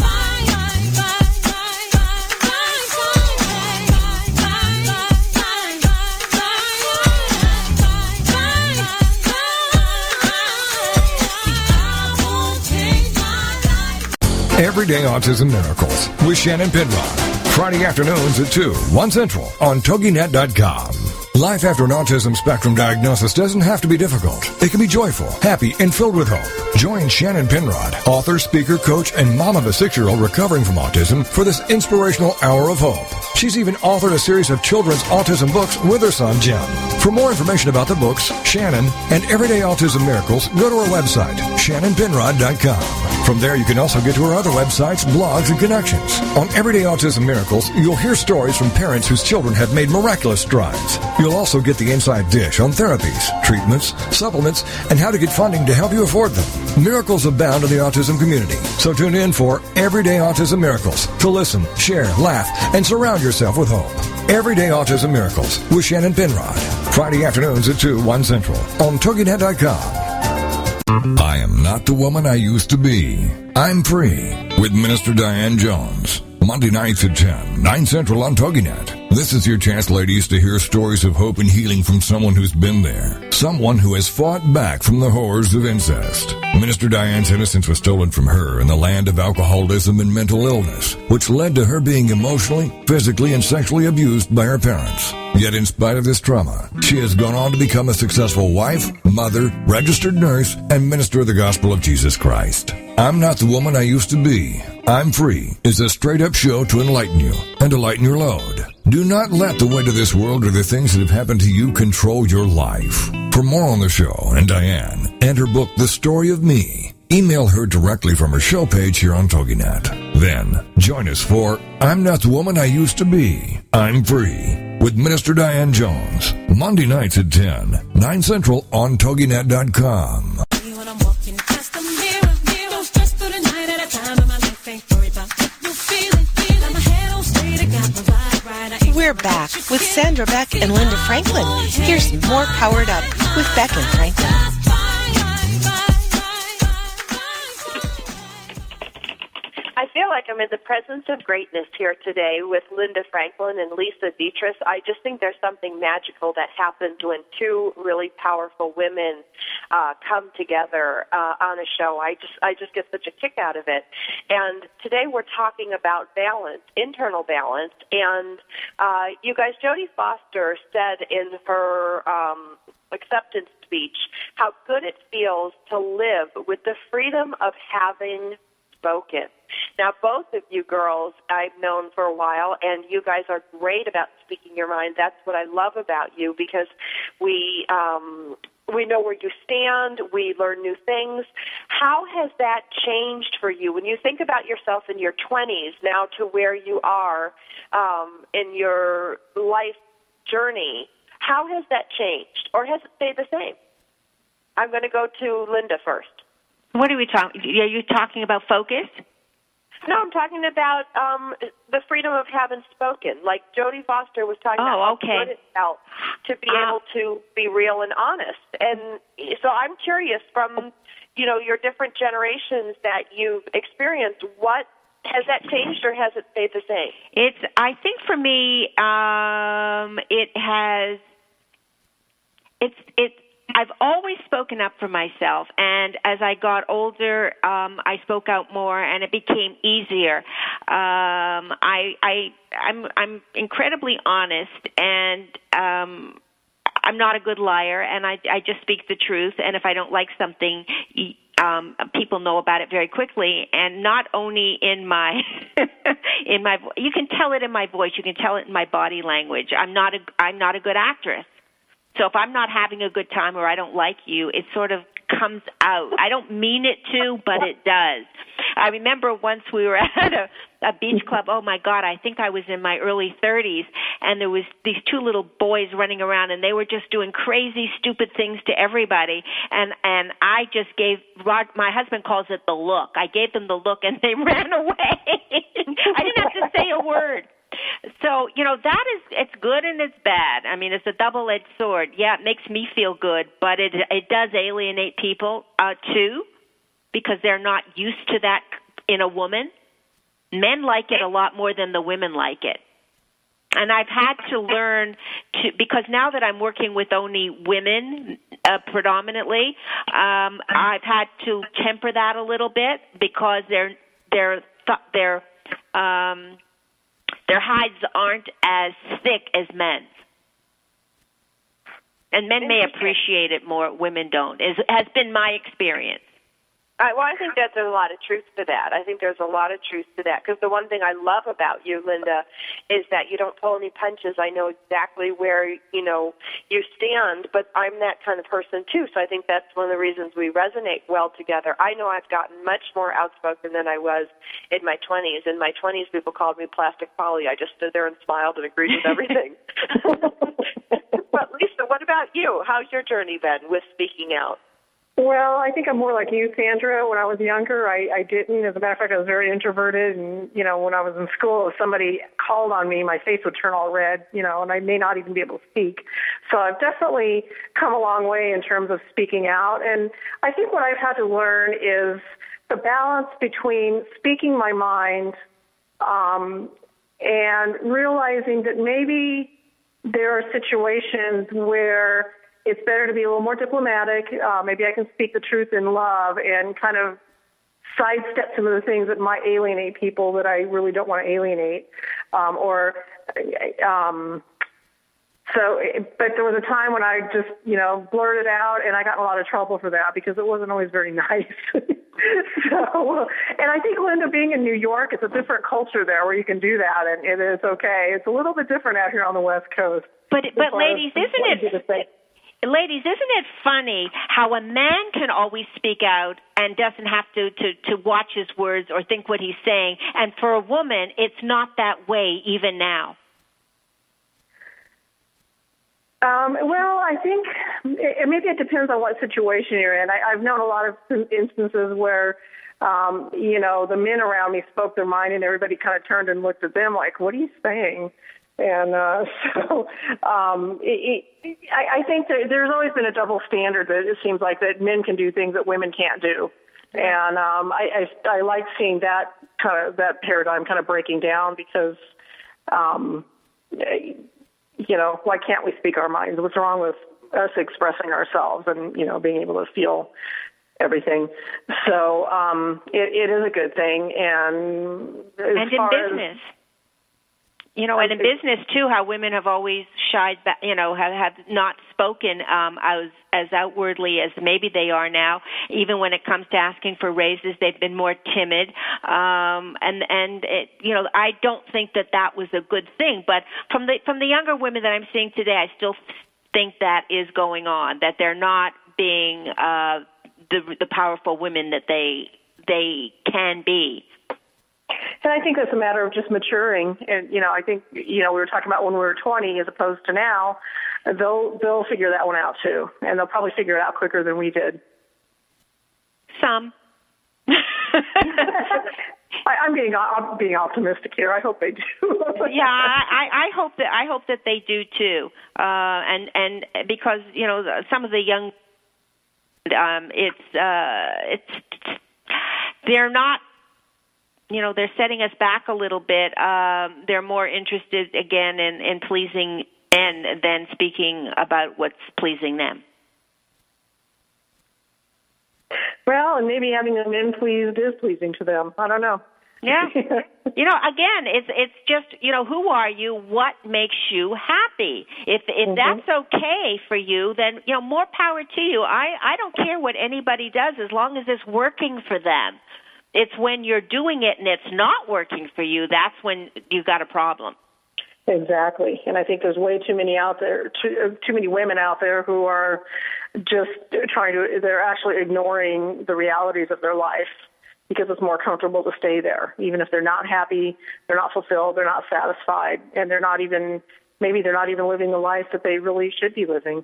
Everyday Autism Miracles with Shannon Penrod. Friday afternoons at 2, 1 Central on TogiNet.com. Life after an autism spectrum diagnosis doesn't have to be difficult. It can be joyful, happy, and filled with hope. Join Shannon Penrod, author, speaker, coach, and mom of a six-year-old recovering from autism for this inspirational hour of hope. She's even authored a series of children's autism books with her son, Jim. For more information about the books, Shannon, and Everyday Autism Miracles, go to her website, shannonpenrod.com. From there, you can also get to her other websites, blogs, and connections. On Everyday Autism Miracles, you'll hear stories from parents whose children have made miraculous strides. You'll also get the inside dish on therapies, treatments, supplements, and how to get funding to help you afford them. Miracles abound in the autism community, so tune in for Everyday Autism Miracles to listen, share, laugh, and surround yourself with hope. Everyday Autism Miracles with Shannon Penrod. Friday afternoons at 2, 1 Central on TogiNet.com. I am not the woman I used to be. I'm free with Minister Diane Jones. Monday nights at 10, 9 Central on TogiNet. This is your chance, ladies, to hear stories of hope and healing from someone who's been there. Someone who has fought back from the horrors of incest. Minister Diane's innocence was stolen from her in the land of alcoholism and mental illness, which led to her being emotionally, physically, and sexually abused by her parents. Yet in spite of this trauma, she has gone on to become a successful wife, mother, registered nurse, and minister of the gospel of Jesus Christ. I'm not the woman I used to be. I'm free is a straight up show to enlighten you and to lighten your load. Do not let the weight of this world or the things that have happened to you control your life. For more on the show and Diane and her book, The Story of Me, email her directly from her show page here on TogiNet. Then join us for I'm Not the Woman I Used to Be. I'm Free with Minister Diane Jones. Monday nights at 10, 9 Central on TogiNet.com. When I'm walking past the mirror, mirror, don't stress through the night at a time, and my life ain't worried about what you feeling, feeling. My head on straight, I got my vibe right. I ain't We're back with Sandra Beck and Linda Franklin. Here's more Powered Up with Beck and Franklin. I feel like I'm in the presence of greatness here today with Linda Franklin and Lisa Dietrich. I just think there's something magical that happens when two really powerful women uh, come together uh, on a show. I just I just get such a kick out of it. And today we're talking about balance, internal balance, and uh, you guys, Jodie Foster said in her um, acceptance speech how good it feels to live with the freedom of having spoken. Now, both of you girls I've known for a while, and you guys are great about speaking your mind. That's what I love about you because we um, we know where you stand. We learn new things. How has that changed for you when you think about yourself in your 20s now to where you are um, in your life journey? How has that changed, or has it stayed the same? I'm going to go to Linda first. What are we talking? Are you talking about focus? No, I'm talking about um, the freedom of having spoken. Like Jodie Foster was talking Oh, about okay. it felt to be Ah. able to be real and honest. And so I'm curious from you know your different generations that you've experienced, what has that changed or has it stayed the same? It's. I think for me, um, it has. It's. It. I've always spoken up for myself, and as I got older, um, I spoke out more, and it became easier. Um, I. I. I'm. I'm incredibly honest, and. Um, I'm not a good liar, and I, I just speak the truth. And if I don't like something, um, people know about it very quickly. And not only in my [laughs] in my you can tell it in my voice, you can tell it in my body language. I'm not a I'm not a good actress. So if I'm not having a good time or I don't like you, it sort of comes out. I don't mean it to, but it does. I remember once we were [laughs] at a, a beach club. Oh my God, I think I was in my early 30s, and there was these two little boys running around, and they were just doing crazy, stupid things to everybody. And and I just gave my husband calls it the look. I gave them the look, and they [laughs] ran away. [laughs] I didn't have to say a word. So, you know, that is it's good and it's bad. I mean, it's a double-edged sword. Yeah, it makes me feel good, but it it does alienate people uh too because they're not used to that in a woman. Men like it a lot more than the women like it. And I've had to learn to because now that I'm working with only women uh, predominantly, um, I've had to temper that a little bit because their their th- their um, their hides aren't as thick as men's. And men may appreciate it more, women don't. Is has been my experience. Uh, well, I think that there's a lot of truth to that. I think there's a lot of truth to that because the one thing I love about you, Linda, is that you don't pull any punches. I know exactly where you know you stand, but I'm that kind of person too. So I think that's one of the reasons we resonate well together. I know I've gotten much more outspoken than I was in my 20s. In my 20s, people called me plastic Polly. I just stood there and smiled and agreed with everything. [laughs] [laughs] but Lisa, what about you? How's your journey been with speaking out? Well, I think I'm more like you, Sandra. When I was younger, I, I didn't. As a matter of fact, I was very introverted, and you know, when I was in school, if somebody called on me, my face would turn all red, you know, and I may not even be able to speak. So I've definitely come a long way in terms of speaking out, and I think what I've had to learn is the balance between speaking my mind um, and realizing that maybe there are situations where it's better to be a little more diplomatic. Uh, maybe I can speak the truth in love and kind of sidestep some of the things that might alienate people that I really don't want to alienate, um, or um, so. But there was a time when I just, you know, blurted out, and I got in a lot of trouble for that because it wasn't always very [laughs] nice. [laughs] so, and I think Linda, being in New York, it's a different culture there where you can do that, and it is okay. It's a little bit different out here on the West Coast. But but ladies, isn't what you just it? Ladies, isn't it funny how a man can always speak out and doesn't have to, to, to watch his words or think what he's saying, and for a woman, it's not that way even now? Um, well, I think it, maybe it depends on what situation you're in. I, I've known a lot of instances where, um, you know, the men around me spoke their mind, and everybody kind of turned and looked at them like, "What are you saying?" And uh, [laughs] so, um, it, it, I, I think that there's always been a double standard that it seems like that men can do things that women can't do. And um, I, I, I like seeing that kind of that paradigm kind of breaking down because, um, you know, why can't we speak our minds? What's wrong with us expressing ourselves and you know being able to feel everything? So um, it, it is a good thing. And and in far as- business. You know, and in business too, how women have always shied back. You know, have have not spoken um, as as outwardly as maybe they are now. Even when it comes to asking for raises, they've been more timid. Um, and and it, you know, I don't think that that was a good thing. But from the from the younger women that I'm seeing today, I still think that is going on. That they're not being uh, the the powerful women that they they can be. And I think that's a matter of just maturing. And you know, I think you know we were talking about when we were 20 as opposed to now. They'll they'll figure that one out too, and they'll probably figure it out quicker than we did. Some. [laughs] I, I'm being I'm being optimistic here. I hope they do. [laughs] yeah, I, I hope that I hope that they do too. Uh, and and because you know some of the young, um, it's uh, it's they're not you know they're setting us back a little bit. Um, they're more interested again in, in pleasing men than speaking about what's pleasing them. Well, and maybe having them men pleased is pleasing to them. I don't know. Yeah. [laughs] you know, again, it's it's just, you know, who are you? What makes you happy? If if Mhm. that's okay for you, then, you know, more power to you. I I don't care what anybody does as long as it's working for them. It's when you're doing it and it's not working for you, that's when you've got a problem. Exactly, and I think there's way too many out there, too, uh, too many women out there who are just trying to. They're actually ignoring the realities of their life because it's more comfortable to stay there, even if they're not happy, they're not fulfilled, they're not satisfied, and they're not even maybe they're not even living the life that they really should be living.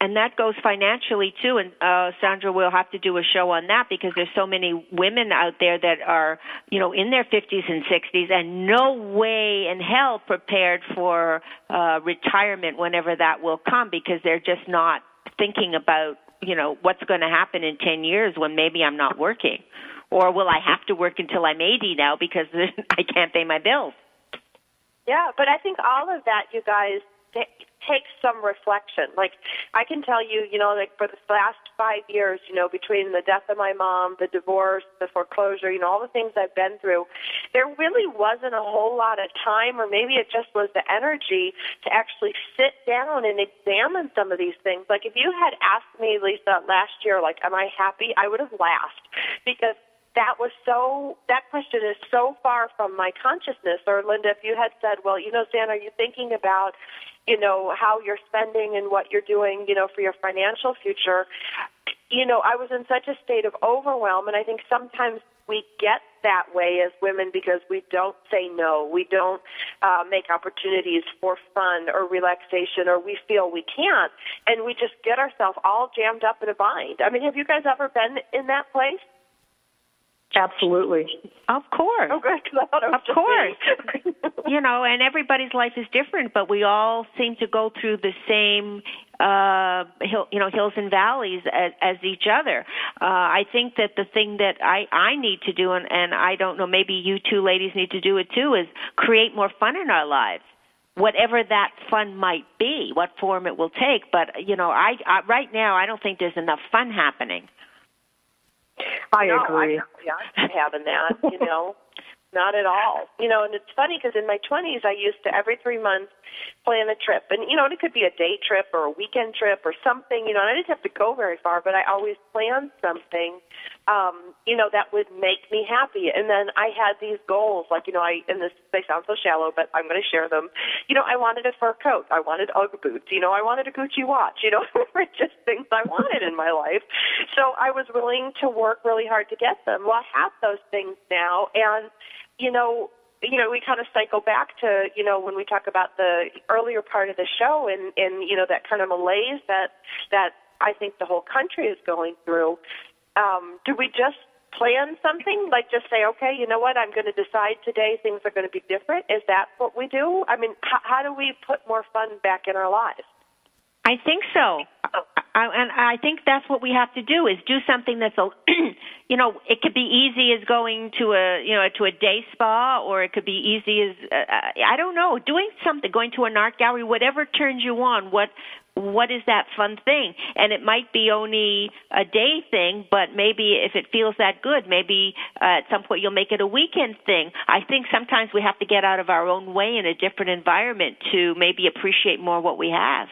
And that goes financially too and uh Sandra will have to do a show on that because there's so many women out there that are you know in their 50s and 60s and no way in hell prepared for uh retirement whenever that will come because they're just not thinking about you know what's going to happen in 10 years when maybe I'm not working. Or will I have to work until I'm 80 now because [laughs] I can't pay my bills? Yeah, but I think all of that, you guys, ta- takes some reflection. Like, I can tell you, you know, like for the last five years, you know, between the death of my mom, the divorce, the foreclosure, you know, all the things I've been through, there really wasn't a whole lot of time, or maybe it just was the energy to actually sit down and examine some of these things. Like, if you had asked me, Lisa, last year, like, am I happy? I would have laughed because that was so that question is so far from my consciousness or linda if you had said well you know Zan, are you thinking about you know how you're spending and what you're doing you know for your financial future. You know i was in such a state of overwhelm and i think sometimes we get that way as women because we don't say no. We don't uh, make opportunities for fun or relaxation or we feel we can't and we just get ourselves all jammed up in a bind. I mean have you guys ever been in that place Absolutely. of course good. 'cause I thought it was Of course. you know, and everybody's life is different, but we all seem to go through the same uh hill you know hills and valleys as, as each other uh i think that the thing that i i need to do and and i don't know maybe you two ladies need to do it too is create more fun in our lives whatever that fun might be what form it will take but you know i, I right now i don't think there's enough fun happening I no, agree. I, yeah, I'm having that, you know. [laughs] Not at all. You know, and it's funny because in my 20s, I used to every three months plan a trip. And, you know, it could be a day trip or a weekend trip or something, you know, and I didn't have to go very far, but I always planned something, um, you know, that would make me happy. And then I had these goals, like, you know, I, and this, they sound so shallow, but I'm going to share them. You know, I wanted a fur coat. I wanted Ugg boots. You know, I wanted a Gucci watch. You know, [laughs] just things I wanted in my life. So I was willing to work really hard to get them. Well, I have those things now. And, you know, you know, we kind of cycle back to, you know, when we talk about the earlier part of the show and, and you know, that kind of malaise that, that I think the whole country is going through. Um, do we just plan something? Like just say, okay, you know what, I'm going to decide today things are going to be different? Is that what we do? I mean, how, how do we put more fun back in our lives? I think so. I, and I think that's what we have to do is do something that's a, [clears throat] you know, it could be easy as going to a, you know, to a day spa, or it could be easy as, uh, I don't know, doing something, going to an art gallery, whatever turns you on. What, what is that fun thing? And it might be only a day thing, but maybe if it feels that good, maybe uh, at some point you'll make it a weekend thing. I think sometimes we have to get out of our own way in a different environment to maybe appreciate more what we have.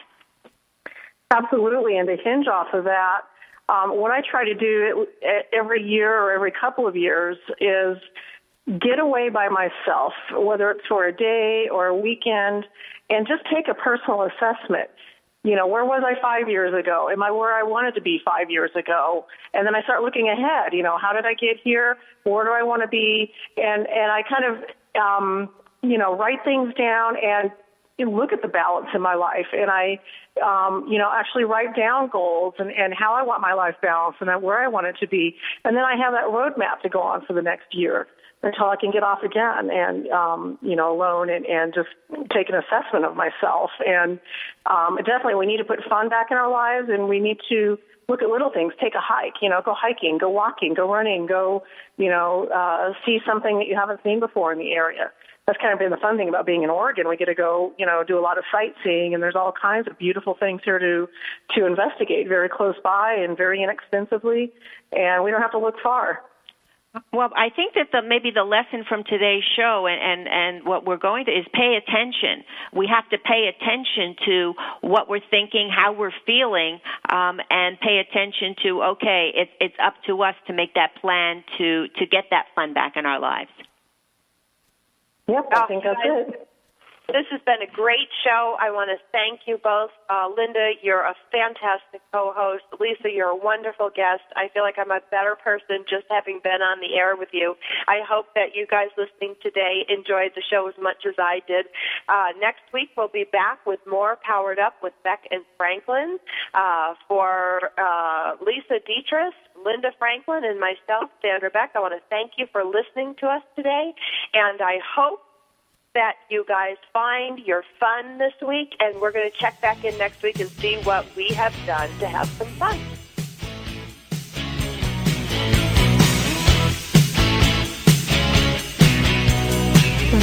Absolutely, and to hinge off of that, um, what I try to do every year or every couple of years is get away by myself, whether it's for a day or a weekend, and just take a personal assessment. You know, where was I five years ago? Am I where I wanted to be five years ago? And then I start looking ahead. You know, how did I get here? Where do I want to be? And and I kind of um, you know write things down and look at the balance in my life and I, um, you know, actually write down goals and, and how I want my life balanced and where I want it to be. And then I have that roadmap to go on for the next year until I can get off again and, um, you know, alone and, and just take an assessment of myself. And um, definitely we need to put fun back in our lives and we need to look at little things. Take a hike, you know, go hiking, go walking, go running, go, you know, uh, see something that you haven't seen before in the area that's kind of been the fun thing about being in Oregon. We get to go, you know, do a lot of sightseeing, and there's all kinds of beautiful things here to to investigate, very close by and very inexpensively, and we don't have to look far. Well, I think that the maybe the lesson from today's show and, and, and what we're going to is pay attention. We have to pay attention to what we're thinking, how we're feeling, um, and pay attention to okay, it's it's up to us to make that plan to to get that fun back in our lives. Yep, I oh, think that's it. This has been a great show. I want to thank you both. Uh, Linda, you're a fantastic co-host. Lisa, you're a wonderful guest. I feel like I'm a better person just having been on the air with you. I hope that you guys listening today enjoyed the show as much as I did. Uh, next week we'll be back with more Powered Up with Beck and Franklin. Uh, for uh, Lisa Dietrich, Linda Franklin, and myself, Sandra Beck, I want to thank you for listening to us today, and I hope that you guys find your fun this week, and we're going to check back in next week and see what we have done to have some fun.